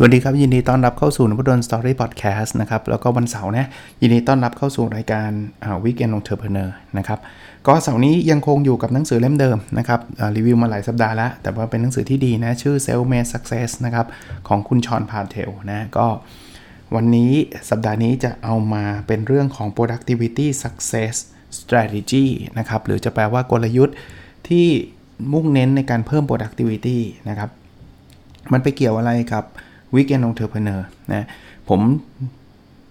สวัสดีครับ ยินดีต้อนรับเข้าสู่ Nopadon Story Podcast นะครับ แล้วก็วันเสาร์นะยินดีต้อนรับเข้าสู่รายการ Weekend Entrepreneur นะครับก็เสาร์นี้ยังคงอยู่กับหนังสือเล่มเดิมนะครับรีวิวมาหลายสัปดาห์แล้ว แต่ว่าเป็นหนังสือที่ดีนะ ชื่อ Self Made Success นะครับ ของคุณชอนพาเทลนะก็วันนี้สัปดาห์นี้จะเอามาเป็นเรื่องของ productivity success strategy นะครับหรือจะแปลว่ากลยุทธ์ที่มุ่งเน้นในการเพิ่ม productivity นะครับมันไปเกี่ยวอะไรกับ weekend entrepreneur นะผม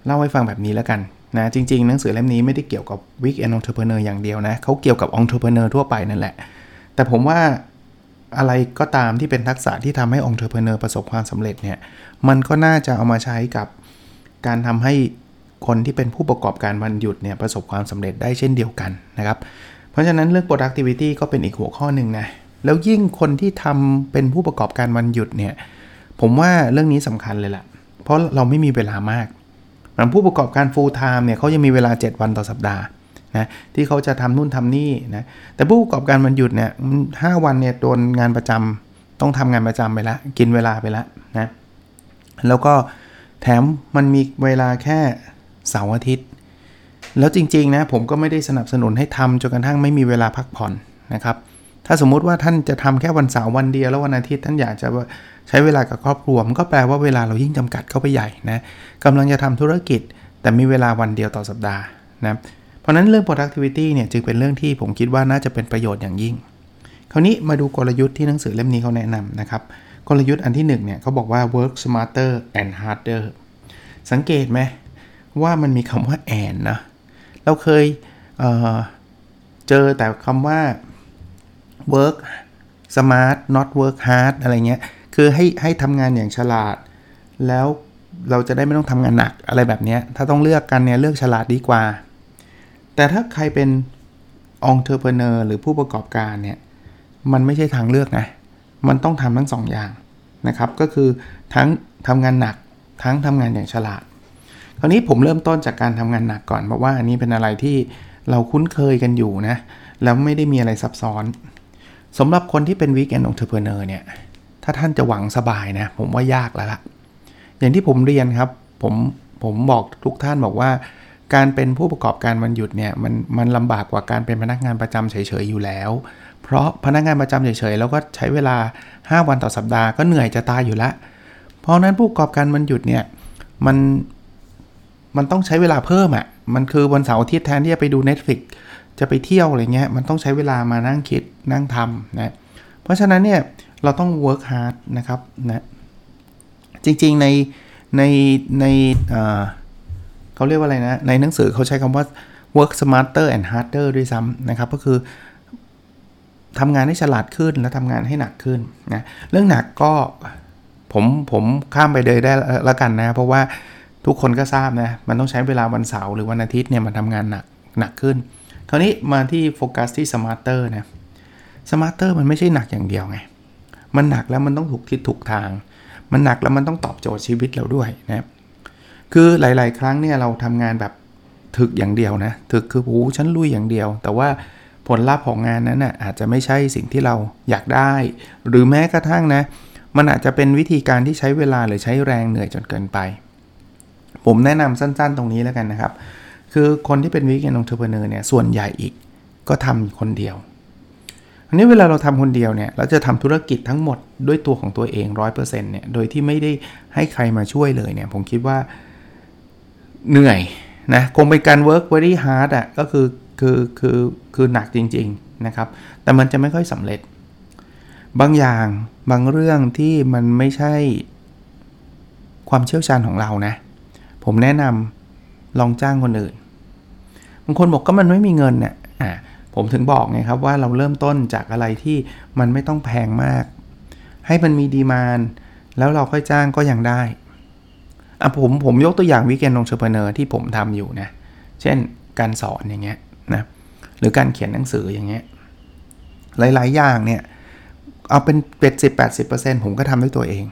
เล่าให้ฟังแบบนี้แล้วกันนะจริงๆ หนังสือเล่มนี้ไม่ได้เกี่ยวกับ weekend entrepreneur อย่างเดียวนะเขาเกี่ยวกับ entrepreneur ทั่วไปนั่นแหละ แต่ผมว่าอะไรก็ตามที่เป็นทักษะที่ทำให้ entrepreneur ประสบความสำเร็จเนี่ยมันก็น่าจะเอามาใช้กับการทำให้คนที่เป็นผู้ประกอบการวันหยุดเนี่ยประสบความสำเร็จได้เช่นเดียวกันนะครับ เพราะฉะนั้นเรื่อง productivity ก็เป็นอีกหัวข้อหนึ่งนะแล้วยิ่งคนที่ทำเป็นผู้ประกอบการวันหยุดเนี่ย ผมว่าเรื่องนี้สำคัญเลยแหละเพราะเราไม่มีเวลามากมันผู้ประกอบการ full time เนี่ยเขายังมีเวลา 7 วันต่อสัปดาห์นะที่เขาจะทำนู่นทำนี่นะแต่ผู้ประกอบการวันหยุดเนี่ยห้าวันเนี่ยโดนงานประจำต้องทำงานประจำไปล้วกินเวลาไปล้วนะแล้วก็แถมมันมีเวลาแค่เสาร์อาทิตย์ แล้วจริงๆนะผมก็ไม่ได้สนับสนุนให้ทำจนกระทั่งไม่มีเวลาพักผ่อนนะครับ ถ้าสมมุติว่าท่านจะทำแค่วันเสาร์วันเดียวแล้ววันอาทิตย์ท่านอยากจะใช้เวลากับครอบครัวมันก็แปลว่าเวลาเรายิ่งจำกัดเข้าไปใหญ่นะกำลังจะทำธุรกิจ แต่มีเวลาวันเดียวต่อสัปดาห์นะเพราะนั้นเรื่อง productivity เนี่ยจึงเป็นเรื่องที่ผมคิดว่าน่าจะเป็นประโยชน์อย่างยิ่ง คราวนี้มาดูกลยุทธ์ที่หนังสือเล่มนี้เขาแนะนำนะครับกลยุทธ์อันที่1เนี่ยเขาบอกว่า work smarter and harder สังเกตไหมว่ามันมีคำว่า and นะเราเคยเเจอแต่คำว่า work smart not work hard อะไรเงี้ย คือให้ให้ทำงานอย่างฉลาด แล้วเราจะได้ไม่ต้องทำงานหนักอะไรแบบนี้ ถ้าต้องเลือกกันเนี่ยเลือกฉลาดดีกว่า แต่ถ้าใครเป็นองเทอร์เพเนอร์หรือผู้ประกอบการเนี่ยมันไม่ใช่ทางเลือกนะ มันต้องทำทั้ง2ออย่างนะครับ ก็คือทั้งทำงานหนัก ทั้งทำงานอย่างฉลาด คราวนี้ผมเริ่มต้นจากการทำงานหนักก่อน เพราะว่าอันนี้เป็นอะไรที่เราคุ้นเคยกันอยู่นะ แล้วไม่ได้มีอะไรซับซ้อน สำหรับคนที่เป็น weekend entrepreneur เนี่ย ถ้าท่านจะหวังสบายนะ ผมว่ายากแล้วละอย่างที่ผมเรียนครับ ผมผมบอกทุกท่านบอกว่า การเป็นผู้ประกอบการวันหยุดเนี่ย มันมันลำบากกว่าการเป็นพนักงานประจำเฉยๆอยู่แล้ว เพราะพนักงานประจำเฉยๆแล้วก็ใช้เวลา 5 วันต่อสัปดาห์ก็เหนื่อยจะตายอยู่แล้วเพราะนั้นผู้ประกอบการวันหยุดเนี่ยมันมันต้องใช้เวลาเพิ่มอะ่ะ มันคือวันเสาร์อาทิตย์แทนที่จะไปดู Netflix จะไปเที่ยวอะไรเงี้ยมันต้องใช้เวลามานั่งคิดนั่งทำนะเพราะฉะนั้นเนี่ยเราต้อง work hard นะครับนะจริงๆในในในเขาเรียกว่าอะไรนะ ในหนังสือเขาใช้คำว่า work smarter and harder ด้วยซ้ำนะครับ ก็คือทำงานให้ฉลาดขึ้นและทำงานให้หนักขึ้นนะเรื่องหนักก็ผมผมข้ามไปเลยได้ล้วกันนะ เพราะว่าทุกคนก็ทราบนะ มันต้องใช้เวลาวันเสาร์หรือวันอาทิตย์เนี่ยมันทำงานหนักหนักขึ้น คราวนี้มาที่โฟกัสที่ smarter นะ smarter มันไม่ใช่หนักอย่างเดียวไง มันหนักแล้วมันต้องถูกทิศถูกทาง มันหนักแล้วมันต้องตอบโจทย์ชีวิตเราด้วยนะคือหลาย ๆ ครั้งเนี่ยเราทำงานแบบถึกอย่างเดียวนะถึกคือโอ้ฉันลุยอย่างเดียว แต่ว่าผลลัพธ์ของงานนั้นนะ่ะอาจจะไม่ใช่สิ่งที่เราอยากได้ หรือแม้กระทั่งนะ มันอาจจะเป็นวิธีการที่ใช้เวลาหรือใช้แรงเหนื่อยจนเกินไป ผมแนะนำสั้น ๆ ตรงนี้แล้วกันนะครับ คือคนที่เป็น weekend entrepreneur เนี่ยส่วนใหญ่อีกก็ทำคนเดียว อันนี้เวลาเราทำคนเดียวเนี่ยเราจะทำธุรกิจทั้งหมดด้วยตัวของตัวเอง100%เนี่ยโดยที่ไม่ได้ให้ใครมาช่วยเลยเนี่ยผมคิดว่าเหนื่อยนะคงเป็นการ work very hard อะ่ะก็คือคือคือคือหนักจริงๆนะครับแต่มันจะไม่ค่อยสำเร็จ บางอย่างบางเรื่องที่มันไม่ใช่ความเชี่ยวชาญของเรานะ ผมแนะนำ ลองจ้างคนอื่น บางคนบอกก็มันไม่มีเงินเนี่ยอ่าผมถึงบอกไงครับว่าเราเริ่มต้นจากอะไรที่มันไม่ต้องแพงมาก ให้มันมี demand แล้วเราค่อยจ้างก็ยังได้อะผมผมยกตัวอย่าง weekend entrepreneur ที่ผมทำอยู่นะ เช่นการสอนอย่างเงี้ยนะหรือการเขียนหนังสืออย่างเงี้ยหลาย ๆ อย่างเนี่ย เอาเป็นเป็ดสิบแปดสิบเปอร์เซ็นต์ผมก็ทำด้วยตัวเอง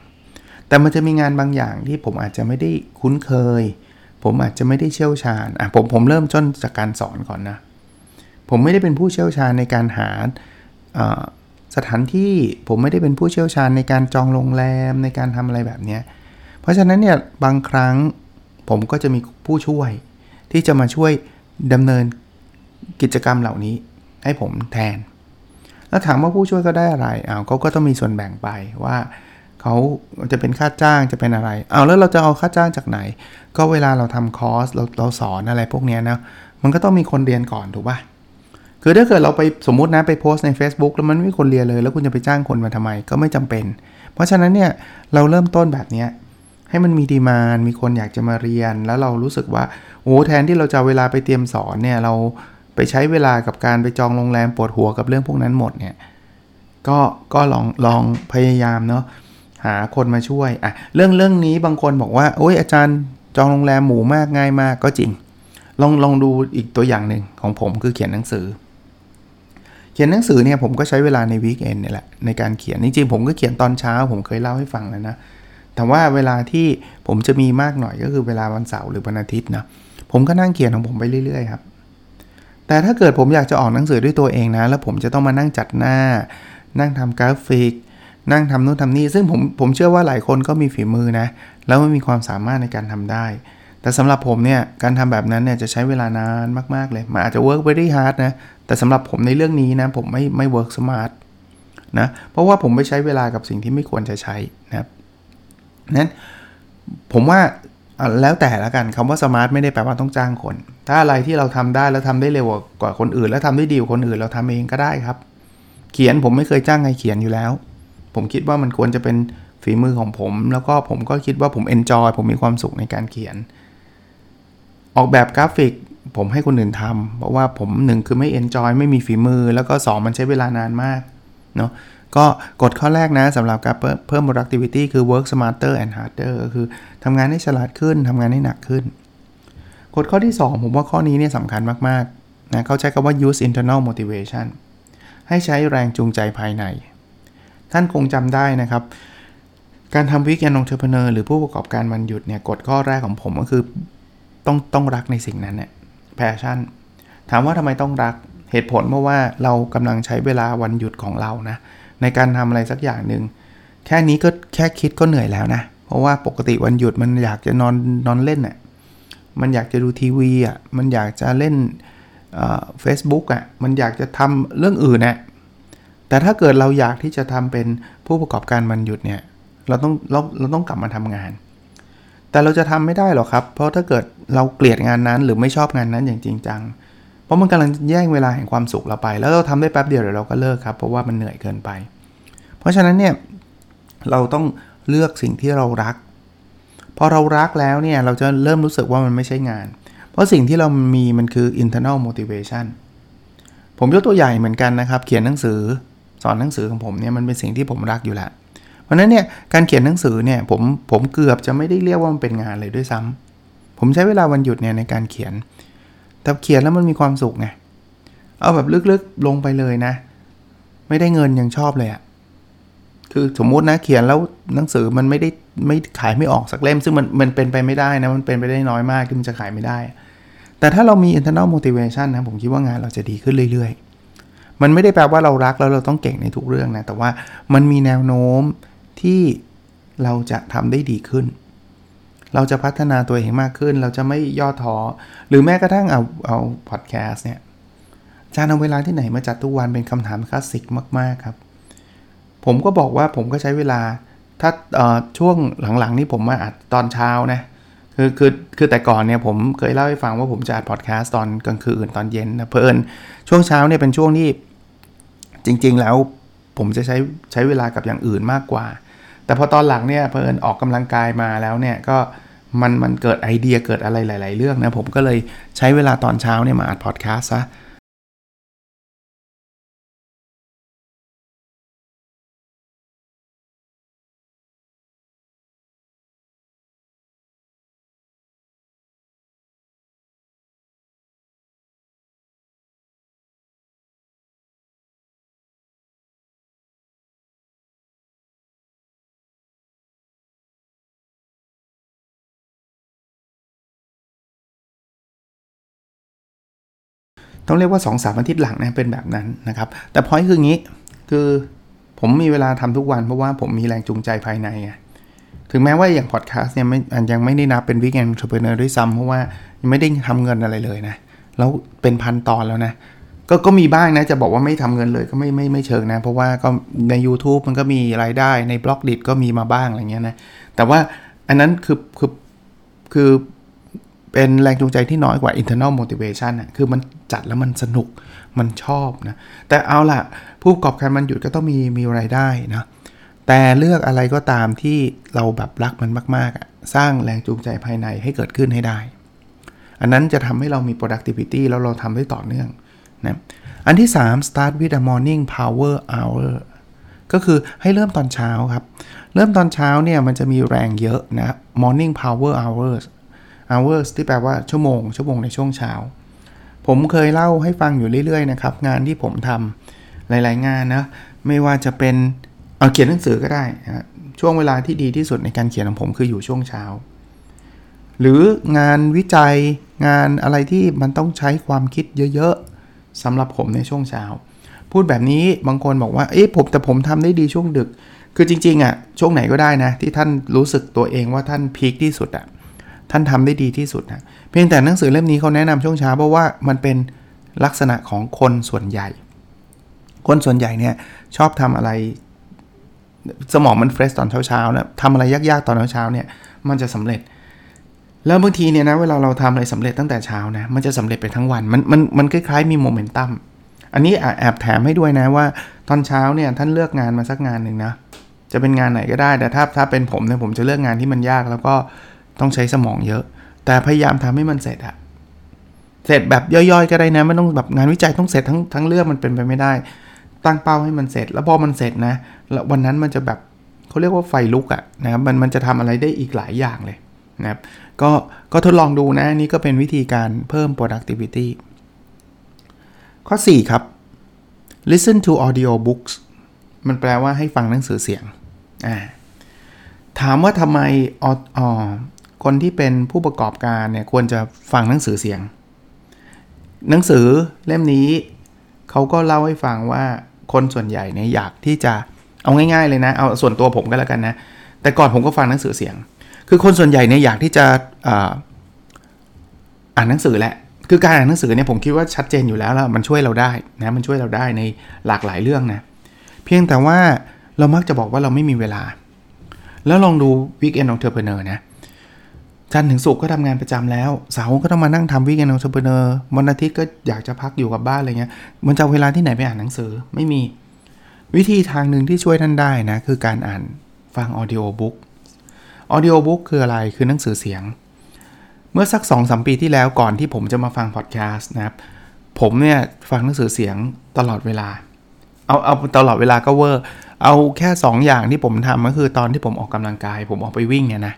แต่มันจะมีงานบางอย่างที่ผมอาจจะไม่ได้คุ้นเคย ผมอาจจะไม่ได้เชี่ยวชาญอะผมผมเริ่มต้นจากการสอนก่อนนะ ผมไม่ได้เป็นผู้เชี่ยวชาญในการหาสถานที่ผมไม่ได้เป็นผู้เชี่ยวชาญในการจองโรงแรมในการทำอะไรแบบนี้เพราะฉะนั้นเนี่ยบางครั้งผมก็จะมีผู้ช่วย ที่จะมาช่วยดำเนินกิจกรรมเหล่านี้ให้ผมแทน แล้วถามว่าผู้ช่วยก็ได้อะไรอ้าวเขาก็ต้องมีส่วนแบ่งไปว่า เขาจะเป็นค่าจ้างจะเป็นอะไร เอาแล้วเราจะเอาค่าจ้างจากไหน ก็เวลาเราทำคอร์สเราเราสอนอะไรพวกนี้นะมันก็ต้องมีคนเรียนก่อนถูกปะคือถ้าเกิดเราไปสมมตินะไปโพสใน Facebook แล้วมันไม่มีคนเรียนเลย แล้วคุณจะไปจ้างคนมาทำไมก็ไม่จำเป็น เพราะฉะนั้นเนี่ยเราเริ่มต้นแบบนี้ให้มันมีดีมานมีคนอยากจะมาเรียน แล้วเรารู้สึกว่าโอ้แทนที่เราจะเวลาไปเตรียมสอนเนี่ยเราไปใช้เวลากับการไปจองโรงแรมปวดหัวกับเรื่องพวกนั้นหมดเนี่ยก็ก็ลองลองพยายามเนาะ หาคนมาช่วยอะเรื่องเรื่องนี้บางคนบอกว่าโอ้ยอาจารย์จองโรงแรมหมูมากง่ายมากก็จริง ลองลองดูอีกตัวอย่างหนึ่งของผมคือเขียนหนังสือ เขียนหนังสือเนี่ยผมก็ใช้เวลาใน weekend นี่แหละในการเขียนจริงๆผมก็เขียนตอนเช้า ผมเคยเล่าให้ฟังแล้วนะแต่ว่าเวลาที่ผมจะมีมากหน่อยก็คือเวลาวันเสาร์หรือวันอาทิตย์นะผมก็นั่งเขียนของผมไปเรื่อยๆครับแต่ถ้าเกิดผมอยากจะออกหนังสือด้วยตัวเองนะ แล้วผมจะต้องมานั่งจัดหน้า นั่งทำกราฟิก นั่งทำนู่นทำนี่ซึ่งผมผมเชื่อว่าหลายคนก็มีฝีมือนะ แล้วก็มีความสามารถในการทำได้ แต่สำหรับผมเนี่ยการทำแบบนั้นเนี่ยจะใช้เวลานานมากๆเลยมันอาจจะ work very hard นะแต่สำหรับผมในเรื่องนี้นะผมไม่ไม่ work smart นะเพราะว่าผมไปใช้เวลากับสิ่งที่ไม่ควรจะใช้นะครับนั้นผมว่าแล้วแต่ละกันคำว่าสมาร์ทไม่ได้แปลว่าต้องจ้างคน ถ้าอะไรที่เราทำได้แล้วทำได้เร็วกว่าคนอื่น แล้วทำได้ดีกว่าคนอื่นเราทำเองก็ได้ครับ เขียนผมไม่เคยจ้างใครเขียนอยู่แล้ว ผมคิดว่ามันควรจะเป็นฝีมือของผม แล้วก็ผมก็คิดว่าผมเอนจอยผมมีความสุขในการเขียน ออกแบบกราฟิกผมให้คนอื่นทำเพราะว่าผมหนึ่งคือไม่ enjoy ไม่มีฝีมือ แล้วก็ 2 มันใช้เวลานานมากเนาะก็กฎข้อแรกนะสำหรับการเพิ่ม productivity คือ work smarter and harder ก็คือทำงานให้ฉลาดขึ้นทำงานให้หนักขึ้น กฎข้อที่ 2 ผมว่าข้อนี้เนี่ยสำคัญมากๆนะเขาใช้คำว่า use internal motivation ให้ใช้แรงจูงใจภายใน ท่านคงจำได้นะครับ การทำ weekend entrepreneur หรือผู้ประกอบการวันหยุดเนี่ยกฎข้อแรกของผมก็คือต้องต้องรักในสิ่งนั้นเนี่ย passion ถามว่าทำไมต้องรักเหตุผลเพราะว่าเรากำลังใช้เวลาวันหยุดของเรานะ ในการทำอะไรสักอย่างหนึ่งแค่นี้ก็แค่คิดก็เหนื่อยแล้วนะ เพราะว่าปกติวันหยุดมันอยากจะนอนนอนเล่นอะ่ะมันอยากจะดูทีวีอะมันอยากจะเล่นเฟซบุ๊กอะมันอยากจะทำเรื่องอื่นน่ะ แต่ถ้าเกิดเราอยากที่จะทำเป็นผู้ประกอบการวันหยุดเนี่ย เราต้องเราเราต้องกลับมาทำงาน แต่เราจะทำไม่ได้หรอกครับ เพราะถ้าเกิดเราเกลียดงานนั้นหรือไม่ชอบงานนั้นอย่างจริงจัง เพราะมันกำลังแย่งเวลาแห่งความสุขเราไป แล้วเราทำได้แป๊บเดียวเดี๋ยวเราก็เลิกครับ เพราะว่ามันเหนื่อยเกินไป เพราะฉะนั้นเนี่ยเราต้องเลือกสิ่งที่เรารัก พอเรารักแล้วเนี่ยเราจะเริ่มรู้สึกว่ามันไม่ใช่งาน เพราะสิ่งที่เรามีมันคือ internal motivation ผมยกตัวอย่างเหมือนกันนะครับ เขียนหนังสือ อนหนังสือของผมเนี่ยมันเป็นสิ่งที่ผมรักอยู่แล้วเพราะนั้นเนี่ยการเขียนหนังสือเนี่ยผมผมเกือบจะไม่ได้เรียกว่ามันเป็นงานเลยด้วยซ้ำผมใช้เวลาวันหยุดเนี่ยในการเขียน แต่เขียนแล้วมันมีความสุขไงเอาแบบลึกๆลงไปเลยนะ ไม่ได้เงินยังชอบเลยอะคือสมมุตินะเขียนแล้วหนังสือมันไม่ได้ไม่ขายไม่ออกสักเล่ม ซึ่งมันมันเป็นไปไม่ได้นะมันเป็นไปได้น้อยมากที่มันจะขายไม่ได้ แต่ถ้าเรามี internal motivation นะผมคิดว่างานเราจะดีขึ้นเรื่อยๆ มันไม่ได้แปลว่าเรารักแล้วเราต้องเก่งในทุกเรื่องนะ แต่ว่ามันมีแนวโน้มที่เราจะทำได้ดีขึ้น เราจะพัฒนาตัวเองมากขึ้น เราจะไม่ย่อท้อ หรือแม้กระทั่งเอาเอาพอดแคสต์เนี่ยจะเอาเวลาที่ไหนมาจัดทุกวันเป็นคำถามคลาสสิกมาก ๆ ครับ ผมก็บอกว่าผมก็ใช้เวลา ถ้าช่วงหลังๆ นี่ผมมาอัดตอนเช้านะ คือคือคือแต่ก่อนเนี่ยผมเคยเล่าให้ฟังว่าผมจะอัดพอดแคสต์ตอนกลางคืนตอนเย็นนะเพลินช่วงเช้าเนี่ยเป็นช่วงที่จริง ๆ แล้วผมจะใช้ใช้เวลากับอย่างอื่นมากกว่า แต่พอตอนหลังเนี่ยเพลินออกกำลังกายมาแล้วเนี่ยก็มันมันเกิดไอเดียเกิดอะไรหลาย ๆ เรื่องนะผมก็เลยใช้เวลาตอนเช้าเนี่ยมาอัดพอดแคสต์ซะ ต้องเรียกว่าสองสามอาทิตย์หลังนะเป็นแบบนั้นนะครับ แต่พอยคืองี้คือผมมีเวลาทำทุกวันเพราะว่าผมมีแรงจูงใจภายในไงถึงแม้ว่าอย่างพอดแคสต์เนี่ยไม่ยังไม่ได้นับเป็น weekend entrepreneur ด้วยซ้ำเพราะว่ายังไม่ได้ทำเงินอะไรเลยนะ แล้วเป็นพันตอนแล้วนะ ก็ก็มีบ้างนะ จะบอกว่าไม่ทำเงินเลยก็ไม่ไม่ไม่เชิงนะ เพราะว่าก็ใน YouTube มันก็มีรายได้ใน Blockdit ก็มีมาบ้างอะไรเงี้ยนะ แต่ว่าอันนั้นคือคือคือ เป็นแรงจูงใจที่น้อยกว่า internal motivation อะคือมันจัดแล้วมันสนุกมันชอบนะ แต่เอาล่ะ ผู้ประกอบการมันหยุดก็ต้องมีมีรายได้นะ แต่เลือกอะไรก็ตามที่เราแบบรักมันมากๆ สร้างแรงจูงใจภายในให้เกิดขึ้นให้ได้ อันนั้นจะทำให้เรามี productivity แล้วเราทำได้ต่อเนื่องนะอันที่ 3 start with a morning power hour ก็คือให้เริ่มตอนเช้าครับ เริ่มตอนเช้าเนี่ยมันจะมีแรงเยอะนะ morning power hours hours ที่แปลว่าชั่วโมง ชั่วโมงในช่วงเช้า ผมเคยเล่าให้ฟังอยู่เรื่อยๆนะครับ งานที่ผมทำหลายๆงานนะ ไม่ว่าจะเป็นเอาเขียนหนังสือก็ได้นะช่วงเวลาที่ดีที่สุดในการเขียนของผมคืออยู่ช่วงเช้า หรืองานวิจัยงานอะไรที่มันต้องใช้ความคิดเยอะๆสำหรับผมในช่วงเช้า พูดแบบนี้บางคนบอกว่าเอ๊ะผมแต่ผมทำได้ดีช่วงดึก คือจริงๆอะ่ะช่วงไหนก็ได้นะ ที่ท่านรู้สึกตัวเองว่าท่าน peak ที่สุดอะ่ะ ท่านทำได้ดีที่สุดนะเพียงแต่หนังสือเล่มนี้เขาแนะนำช่วงเช้าเพราะว่ามันเป็นลักษณะของคนส่วนใหญ่ คนส่วนใหญ่เนี่ยชอบทำอะไร สมองมัน fresh ตอนเช้าๆนะทำอะไรยากๆตอนเช้าๆเนี่ยมันจะสำเร็จ แล้วบางทีเนี่ยนะเวลาเราทำอะไรสำเร็จตั้งแต่เช้านะมันจะสำเร็จไปทั้งวันมันมันมันคล้ายๆมีโมเมนตัมอันนี้แอบแถมให้ด้วยนะว่าตอนเช้าเนี่ยท่านเลือกงานมาสักงานหนึ่งนะจะเป็นงานไหนก็ได้แต่ถ้าถ้าเป็นผมเนี่ยผมจะเลือกงานที่มันยากแล้วก็ ต้องใช้สมองเยอะ แต่พยายามทำให้มันเสร็จอะเสร็จแบบย่อยๆก็ได้นะไม่ต้องแบบงานวิจัยต้องเสร็จทั้งทั้งเรื่องมันเป็นไปไม่ได้ ตั้งเป้าให้มันเสร็จ แล้วพอมันเสร็จนะแล้ววันนั้นมันจะแบบเขาเรียกว่าไฟลุกอะนะครับมันมันจะทำอะไรได้อีกหลายอย่างเลยนะครับก็ก็ทดลองดูนะนี่ก็เป็นวิธีการเพิ่ม productivity ข้อ 4 ครับ listen to audio books มันแปลว่าให้ฟังหนังสือเสียงอ่าถามว่าทำไมออ คนที่เป็นผู้ประกอบการเนี่ยควรจะฟังหนังสือเสียง หนังสือเล่มนี้เขาก็เล่าให้ฟังว่าคนส่วนใหญ่เนี่ยอยากที่จะเอาง่ายๆเลยนะเอาส่วนตัวผมก็แล้วกันนะแต่ก่อนผมก็ฟังหนังสือเสียง คือคนส่วนใหญ่เนี่ยอยากที่จะอ่านหนังสือแหละคือการอ่านหนังสือเนี่ยผมคิดว่าชัดเจนอยู่แล้วแล้วมันช่วยเราได้นะมันช่วยเราได้ในหลากหลายเรื่องนะเพียงแต่ว่าเรามักจะบอกว่าเราไม่มีเวลา แล้วลองดู Weekend Entrepreneur นะจันทร์ จันถึงศุกร์ก็ทำงานประจำแล้ว เสาร์ก็ต้องมานั่งทำ Weekend Entrepreneur วันอาทิตย์ก็อยากจะพักอยู่กับบ้านอะไรเงี้ย มันจะเวลาที่ไหนไปอ่านหนังสือไม่มี วิธีทางหนึ่งที่ช่วยท่านได้นะ คือการอ่านฟังออดิโอบุ๊กaudiobook คืออะไรคือหนังสือเสียง เมื่อสัก2อสปีที่แล้วก่อนที่ผมจะมาฟังพอดแคสต์นะครับ ผมเนี่ยฟังหนังสือเสียงตลอดเวลา เอาเอาตลอดเวลาก็ over เอาแค่ 2อย่างที่ผมทำก็คือตอนที่ผมออกกำลังกาย ผมออกไปวิ่งเนี่ยนะ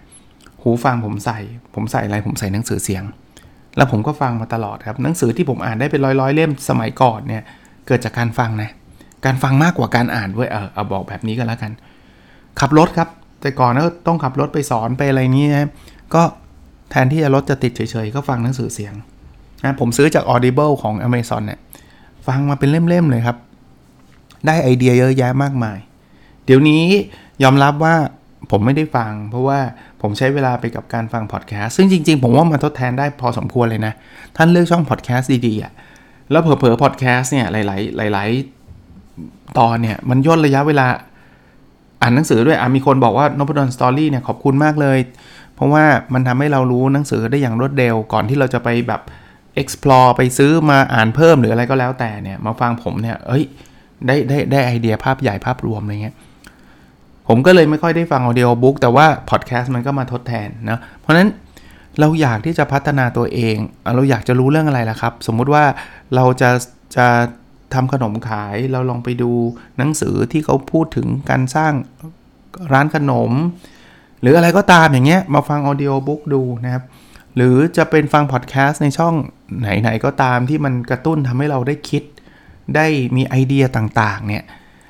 หูฟังผมใส่ ผมใส่อะไรผมใส่หนังสือเสียง แล้วผมก็ฟังมาตลอดครับหนังสือที่ผมอ่านได้เป็นร้อยร้อยเล่มสมัยก่อนเนี่ยเกิดจากการฟังนะการฟังมากกว่าการอ่านด้วยเออเอาบอกแบบนี้ก็แล้วกัน ขับรถครับแต่ก่อนก็ต้องขับรถไปสอนไปอะไรนี้นะก็แทนที่จะรถจะติดเฉยๆ ก็ฟังหนังสือเสียงนะผมซื้อจาก Audible ของ Amazon เนี่ยฟังมาเป็นเล่มๆเลยครับ ได้ไอเดียเยอะแยะมากมาย เดี๋ยวนี้ยอมรับว่า ผมไม่ได้ฟัง เพราะว่าผมใช้เวลาไปกับการฟังพอดแคสต์ซึ่งจริง ๆ ผมว่ามันทดแทนได้พอสมควรเลยนะ ท่านเลือกช่องพอดแคสต์ดีๆอะแล้วเผลอๆพอดแคสต์เนี่ยหลายๆหลายๆ ตอนเนี่ย มันย่นระยะเวลาอ่านหนังสือด้วยอะมีคนบอกว่านพดลสตอรี่เนี่ยขอบคุณมากเลย เพราะว่ามันทำให้เรารู้หนังสือได้อย่างรวดเร็วก่อนที่เราจะไปแบบ explore ไปซื้อมาอ่านเพิ่มหรืออะไรก็แล้วแต่เนี่ย มาฟังผมเนี่ย เอ้ย ได้ได้ได้ไอเดียภาพใหญ่ภาพรวมอะไรเงี้ย ผมก็เลยไม่ค่อยได้ฟังออเดียบุ๊กแต่ว่าพอดแคสต์มันก็มาทดแทนนะเพราะนั้นเราอยากที่จะพัฒนาตัวเอง เราอยากจะรู้เรื่องอะไรล่ะครับ สมมุติว่าเราจะจะทำขนมขายเราลองไปดูหนังสือที่เขาพูดถึงการสร้างร้านขนม หรืออะไรก็ตามอย่างเงี้ยมาฟังออเดียบุ๊กดูนะครับ หรือจะเป็นฟังพอดแคสต์ในช่องไหนๆก็ตามที่มันกระตุ้นทำให้เราได้คิด ได้มีไอเดียต่างๆเนี่ย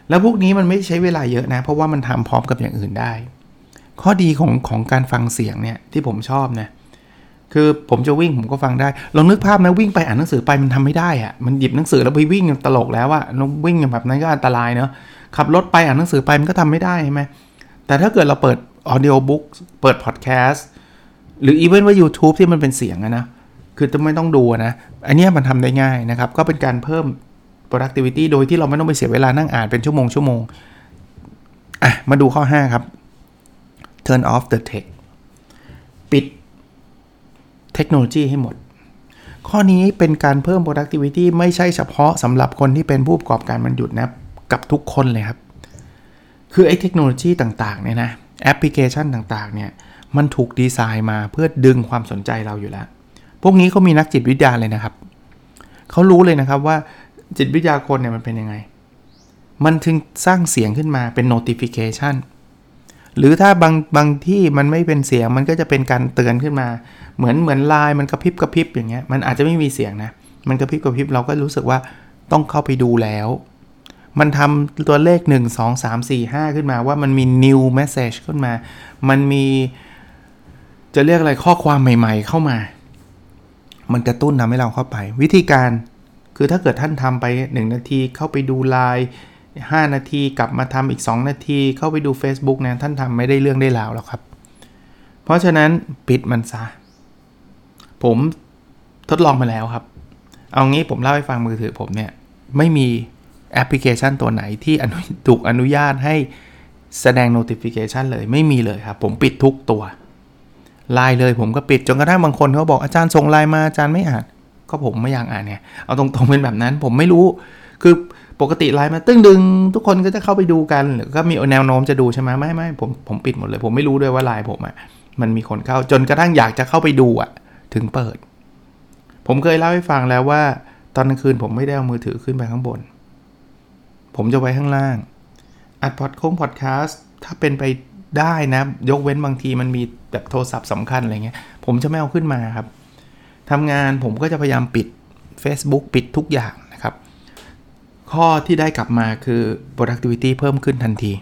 แล้วพวกนี้มันไม่ใช้เวลาเยอะนะ เพราะว่ามันทำพร้อมกับอย่างอื่นได้ ข้อดีของของการฟังเสียงเนี่ยที่ผมชอบนะคือผมจะวิ่งผมก็ฟังได้ลองนึกภาพนะวิ่งไปอ่านหนังสือไปมันทำไม่ได้อะมันหยิบหนังสือแล้วไปวิ่งตลกแล้วอะลองวิ่งแบบนั้นก็อันตรายเนาะขับรถไปอ่านหนังสือไปมันก็ทำไม่ได้ใช่ไหมแต่ถ้าเกิดเราเปิด audiobook เปิดพอดแคสต์หรืออีเวนต์ว่า YouTube ที่มันเป็นเสียงนะ คือจะไม่ต้องดูนะ อันนี้มันทำได้ง่ายนะครับ ก็เป็นการเพิ่ม productivity โดยที่เราไม่ต้องไปเสียเวลานั่งอ่านเป็นชั่วโมงชั่วโมงอะ มาดูข้อ 5 ครับ turn off the tech ปิดเทคโนโลยีให้หมด ข้อนี้เป็นการเพิ่ม productivity ไม่ใช่เฉพาะสำหรับคนที่เป็นผู้ประกอบการมันหยุดนะ กับทุกคนเลยครับ คือไอ้เทคโนโลยีต่างๆเนี่ยนะ แอปพลิเคชันต่างๆ เนี่ย มันถูกดีไซน์มาเพื่อดึงความสนใจเราอยู่แล้ว พวกนี้เขามีนักจิตวิทยาเลยนะครับ เขารู้เลยนะครับว่า จิตวิทยาคนเนี่ยมันเป็นยังไง มันถึงสร้างเสียงขึ้นมาเป็น notification หรือถ้าบางบางที่มันไม่เป็นเสียงมันก็จะเป็นการเตือนขึ้นมา เหมือนเหมือนลน์มันกระพริบกระพริบอย่างเงี้ยมันอาจจะไม่มีเสียงนะ มันกระพริบกระพริบเราก็รู้สึกว่าต้องเข้าไปดูแล้ว มันทำตัวเลข 1 2 3 4 5 ขึ้นมาว่ามันมี new message ขึ้นมา มันมี จะเรียกอะไรข้อความใหม่ๆเข้ามา มันกระตุ้นทำให้เราเข้าไป วิธีการ คือถ้าเกิดท่านทำไป 1 นาทีเข้าไปดูไลน์5นาทีกลับมาทำอีก 2 นาที เข้าไปดู Facebook นะท่านทำไม่ได้เรื่องได้ราวแล้วครับ เพราะฉะนั้นปิดมันซะ ผมทดลองมาแล้วครับ เอางี้ผมเล่าให้ฟังมือถือผมเนี่ยไม่มีแอปพลิเคชันตัวไหนที่ถูกอนุญาตให้แสดง notification เลยไม่มีเลยครับ ผมปิดทุกตัวไลน์เลยผมก็ปิดจนกระทั่งบางคนเขาบอกอาจารย์ส่งไลน์มาอาจารย์ไม่อ่าน ก็ผมไม่อยากอ่านเนี่ยเอาตรงๆเป็นแบบนั้น ผมไม่รู้ คือปกติไลน์มาตึ้งดึง ทุกคนก็จะเข้าไปดูกันหรือก็มีแนวโน้มจะดูใช่ไหมไม่ไม่ผมผมปิดหมดเลย ผมไม่รู้ด้วยว่าไลน์ผมอะ่ะมันมีคนเข้าจนกระทั่งอยากจะเข้าไปดูอะ่ะ ถึงเปิด ผมเคยเล่าให้ฟังแล้วว่า ตอนกลางคืนผมไม่ได้เอามือถือขึ้นไปข้างบน ผมจะไว้ข้างล่าง อัดพอดโค้งพอดแคสต์ถ้าเป็นไปได้นะ ยกเว้นบางทีมันมีแบบโทรศัพท์สำคัญอะไรเงี้ย ผมจะไม่เอาขึ้นมาครับ ทำงานผมก็จะพยายามปิด Facebook ปิดทุกอย่างนะครับ ข้อที่ได้กลับมาคือ productivity เพิ่มขึ้นทันที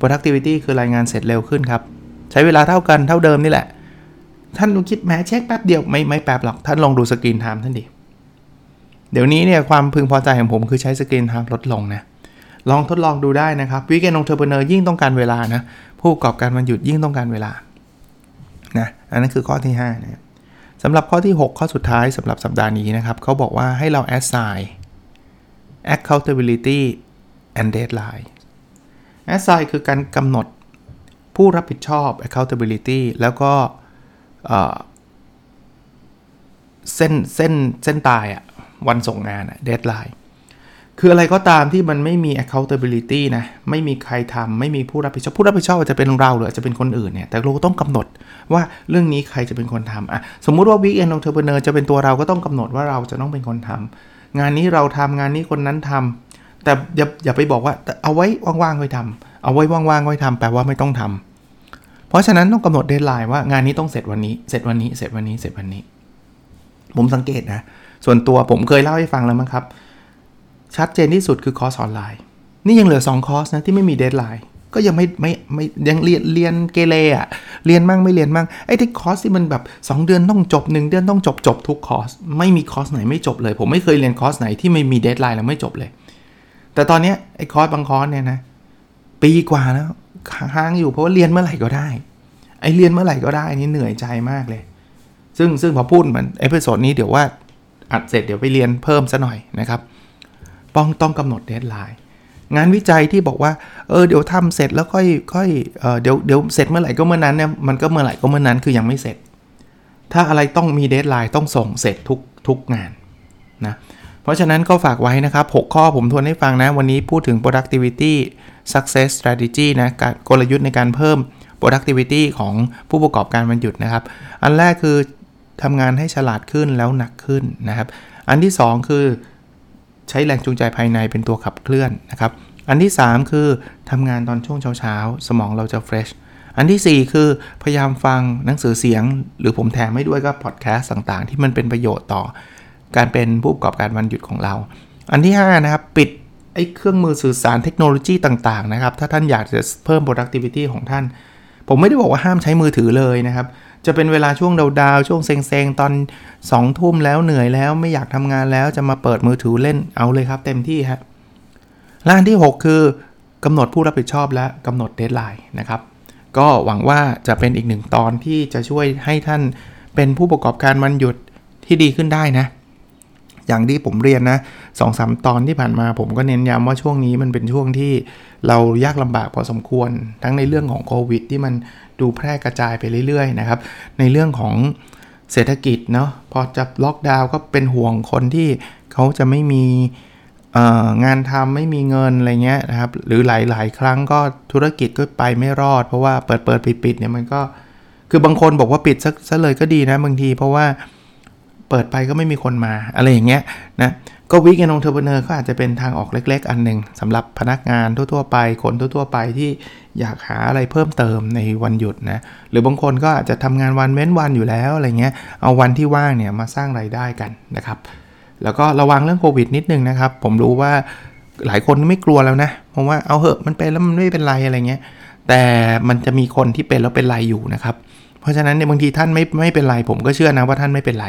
productivity คือรายงานเสร็จเร็วขึ้นครับ ใช้เวลาเท่ากันเท่าเดิมนี่แหละ ท่านคิดแม้เช็คแป๊บเดียวไม่ไม่แป๊บหรอก ท่านลองดู screen time ท่านดิ เดี๋ยวนี้เนี่ยความพึงพอใจของผมคือใช้ screen time ลดลงนะ ลองทดลองดูได้นะครับ weekend entrepreneur ยิ่งต้องการเวลานะ ผู้ประกอบการมันหยุดยิ่งต้องการเวลา นะ อันนั้นคือข้อที่5นะ สำหรับข้อที่ 6 ข้อสุดท้ายสำหรับสัปดาห์นี้นะครับ เขาบอกว่าให้เรา assign accountability and deadline assign คือการกำหนดผู้รับผิดชอบ accountability แล้วก็เส้นเส้นเส้นตายอะวันส่งงานอะ deadline คืออะไรก็ตามที่มันไม่มี accountability นะ ไม่มีใครทำไม่มีผู้รับผิดชอบ ผู้รับผิดชอบอาจจะเป็นเราหรืออาจจะเป็นคนอื่นเนี่ย แต่เราต้องกำหนดว่าเรื่องนี้ใครจะเป็นคนทำอะ สมมุติว่า weekend entrepreneur จะเป็นตัวเราก็ต้องกำหนดว่าเราจะต้องเป็นคนทำงานนี้เราทำงานนี้คนนั้นทำแต่อย่าอย่าไปบอกว่าเอาไว้ว่างๆค่อยทำเอาไว้ว่างๆค่อยทำแปลว่าไม่ต้องทำเพราะฉะนั้นต้องกำหนดเดทไลน์ว่างานนี้ต้องเสร็จวันนี้ เสร็จวันนี้ เสร็จวันนี้ เสร็จวันนี้ ผมสังเกตนะ ส่วนตัวผมเคยเล่าให้ฟังแล้วมั้งครับ ชัดเจนที่สุดคือคอร์สออนไลน์ นี่ยังเหลือ 2 คอร์สนะที่ไม่มี deadline ก็ยังไม่ไม่ไม่ยังเรียนเรียนเกเรอะเรียนมั่งไม่เรียนมั่งไอ้ที่คอร์สที่มันแบบ 2 เดือนต้องจบ 1 เดือนต้องจบจบทุกคอร์สไม่มีคอร์สไหนไม่จบเลย ผมไม่เคยเรียนคอร์สไหนที่ไม่มี deadline แล้วไม่จบเลย แต่ตอนนี้ไอ้คอร์สบางคอร์สเนี่ยนะปีกว่าแล้วค้างอยู่เพราะว่าเรียนเมื่อไหร่ก็ได้ ไอ้เรียนเมื่อไหร่ก็ได้นี่เหนื่อยใจมากเลย ซึ่งซึ่งพอพูดเหมือน episode นี้เดี๋ยวว่าอัดเสร็จเดี๋ยวไปเรียนเพิ่มซะหน่อยนะครับ ต้องต้องกำหนด deadline งานวิจัยที่บอกว่า เออเดี๋ยวทำเสร็จแล้วค่อยค่อยเออเดี๋ยวเดี๋ยวเสร็จเมื่อไหร่ก็เมื่อนั้นเนี่ยมันก็เมื่อไหร่ก็เมื่อนั้นคือยังไม่เสร็จ ถ้าอะไรต้องมี deadline ต้องส่งเสร็จทุกทุกงานนะเพราะฉะนั้นก็ฝากไว้นะครับ 6 ข้อผมทวนให้ฟังนะ วันนี้พูดถึง productivity success strategy นะการกลยุทธ์ในการเพิ่ม productivity ของผู้ประกอบการวันหยุดนะครับ อันแรกคือทำงานให้ฉลาดขึ้นแล้วหนักขึ้นนะครับ อันที่ 2 คือ ใช้แรงจูงใจภายในเป็นตัวขับเคลื่อนนะครับ อันที่ 3 คือทำงานตอนช่วงเช้าๆ สมองเราจะเฟรชอันที่ 4 คือพยายามฟังหนังสือเสียง หรือผมแถมให้ด้วยก็พอดแคสต์ต่างๆ ที่มันเป็นประโยชน์ต่อ การเป็นผู้ประกอบการวันหยุดของเรา อันที่ 5 นะครับ ปิดไอ้เครื่องมือสื่อสารเทคโนโลยีต่างๆนะครับ ถ้าท่านอยากจะเพิ่ม productivity ของท่าน ผมไม่ได้บอกว่าห้ามใช้มือถือเลยนะครับ จะเป็นเวลาช่วง down ๆช่วงเซ็งๆตอนสองทุ่มแล้วเหนื่อยแล้วไม่อยากทำงานแล้วจะมาเปิดมือถือเล่นเอาเลยครับ เต็มที่ฮะอันที่ 6 คือกำหนดผู้รับผิดชอบและกำหนด deadline นะครับ ก็หวังว่าจะเป็นอีกหนึ่งตอนที่จะช่วยให้ท่านเป็นผู้ประกอบการวันหยุดที่ดีขึ้นได้นะ อย่างที่ผมเรียนนะสองสามตอนที่ผ่านมาผมก็เน้นย้ำว่าช่วงนี้มันเป็นช่วงที่เรายากลำบากพอสมควร ทั้งในเรื่องของโควิดที่มัน ดูแพร่กระจายไปเรื่อยๆนะครับ ในเรื่องของเศรษฐกิจเนาะพอจะล็อกดาวน์ก็เป็นห่วงคนที่เขาจะไม่มีงานทำไม่มีเงินอะไรเงี้ยนะครับหรือหลายๆ ครั้งก็ธุรกิจก็ไปไม่รอด เพราะว่าเปิดเปิดปิดปิดเนี่ยมันก็คือบางคนบอกว่าปิดซะเลยก็ดีนะบางที เพราะว่าเปิดไปก็ไม่มีคนมาอะไรอย่างเงี้ยนะ ก็ weekend entrepreneur ก็อาจจะเป็นทางออกเล็ก ๆ อันหนึ่งสำหรับพนักงานทั่วๆไปคนทั่วๆไปที่อยากหาอะไรเพิ่มเติมในวันหยุดนะ หรือบางคนก็อาจจะทำงานวันเว้นวันอยู่แล้วอะไรเงี้ยเอาวันที่ว่างเนี่ยมาสร้างรายได้กันนะครับ แล้วก็ระวังเรื่องโควิดนิดนึงนะครับ ผมรู้ว่าหลายคนไม่กลัวแล้วนะเพราะว่าเอาเหอะมันเป็นแล้วมันไม่เป็นไรอะไรเงี้ยแต่มันจะมีคนที่เป็นแล้วเป็นไรอยู่นะครับ เพราะฉะนั้นในบางทีท่านไม่ไม่เป็นไรผมก็เชื่อนะว่าท่านไม่เป็นไร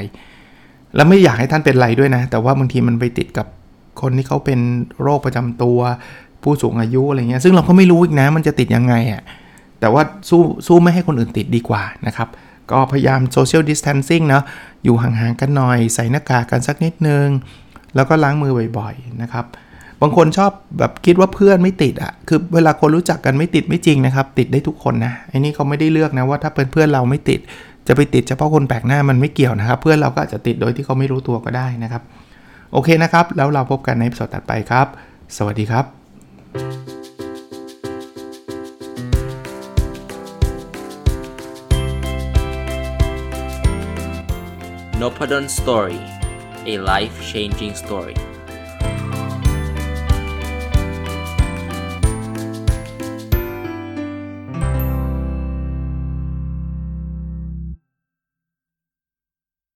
แล้วไม่อยากให้ท่านเป็นไรด้วยนะ แต่ว่าบางทีมันไปติดกับคนที่เขาเป็นโรคประจำตัว ผู้สูงอายุอะไรเงี้ยซึ่งเราก็ไม่รู้อีกนะ มันจะติดยังไงอะ่ะแต่ว่าสู้สู้ไม่ให้คนอื่นติดดีกว่านะครับ ก็พยายาม social distancing เนาะอยู่ห่างๆกันหน่อย ใส่หน้ากากกันสักนิดนึง แล้วก็ล้างมือบ่อยๆนะครับ บางคนชอบแบบคิดว่าเพื่อนไม่ติดอะ่ะคือเวลาคนรู้จักกันไม่ติดไม่จริงนะครับ ติดได้ทุกคนนะไอ้นี่เขาไม่ได้เลือกนะว่าถ้าเป็นเพื่อนเราไม่ติด จะไปติดเฉพาะคนแปลกหน้ามันไม่เกี่ยวนะครับ เพื่อนเราก็อาจจะติดโดยที่เขาไม่รู้ตัวก็ได้นะครับ โอเคนะครับ แล้วเราพบกันในสดถัดไปครับ สวัสดีครับ n o p a d o n Story a life changing story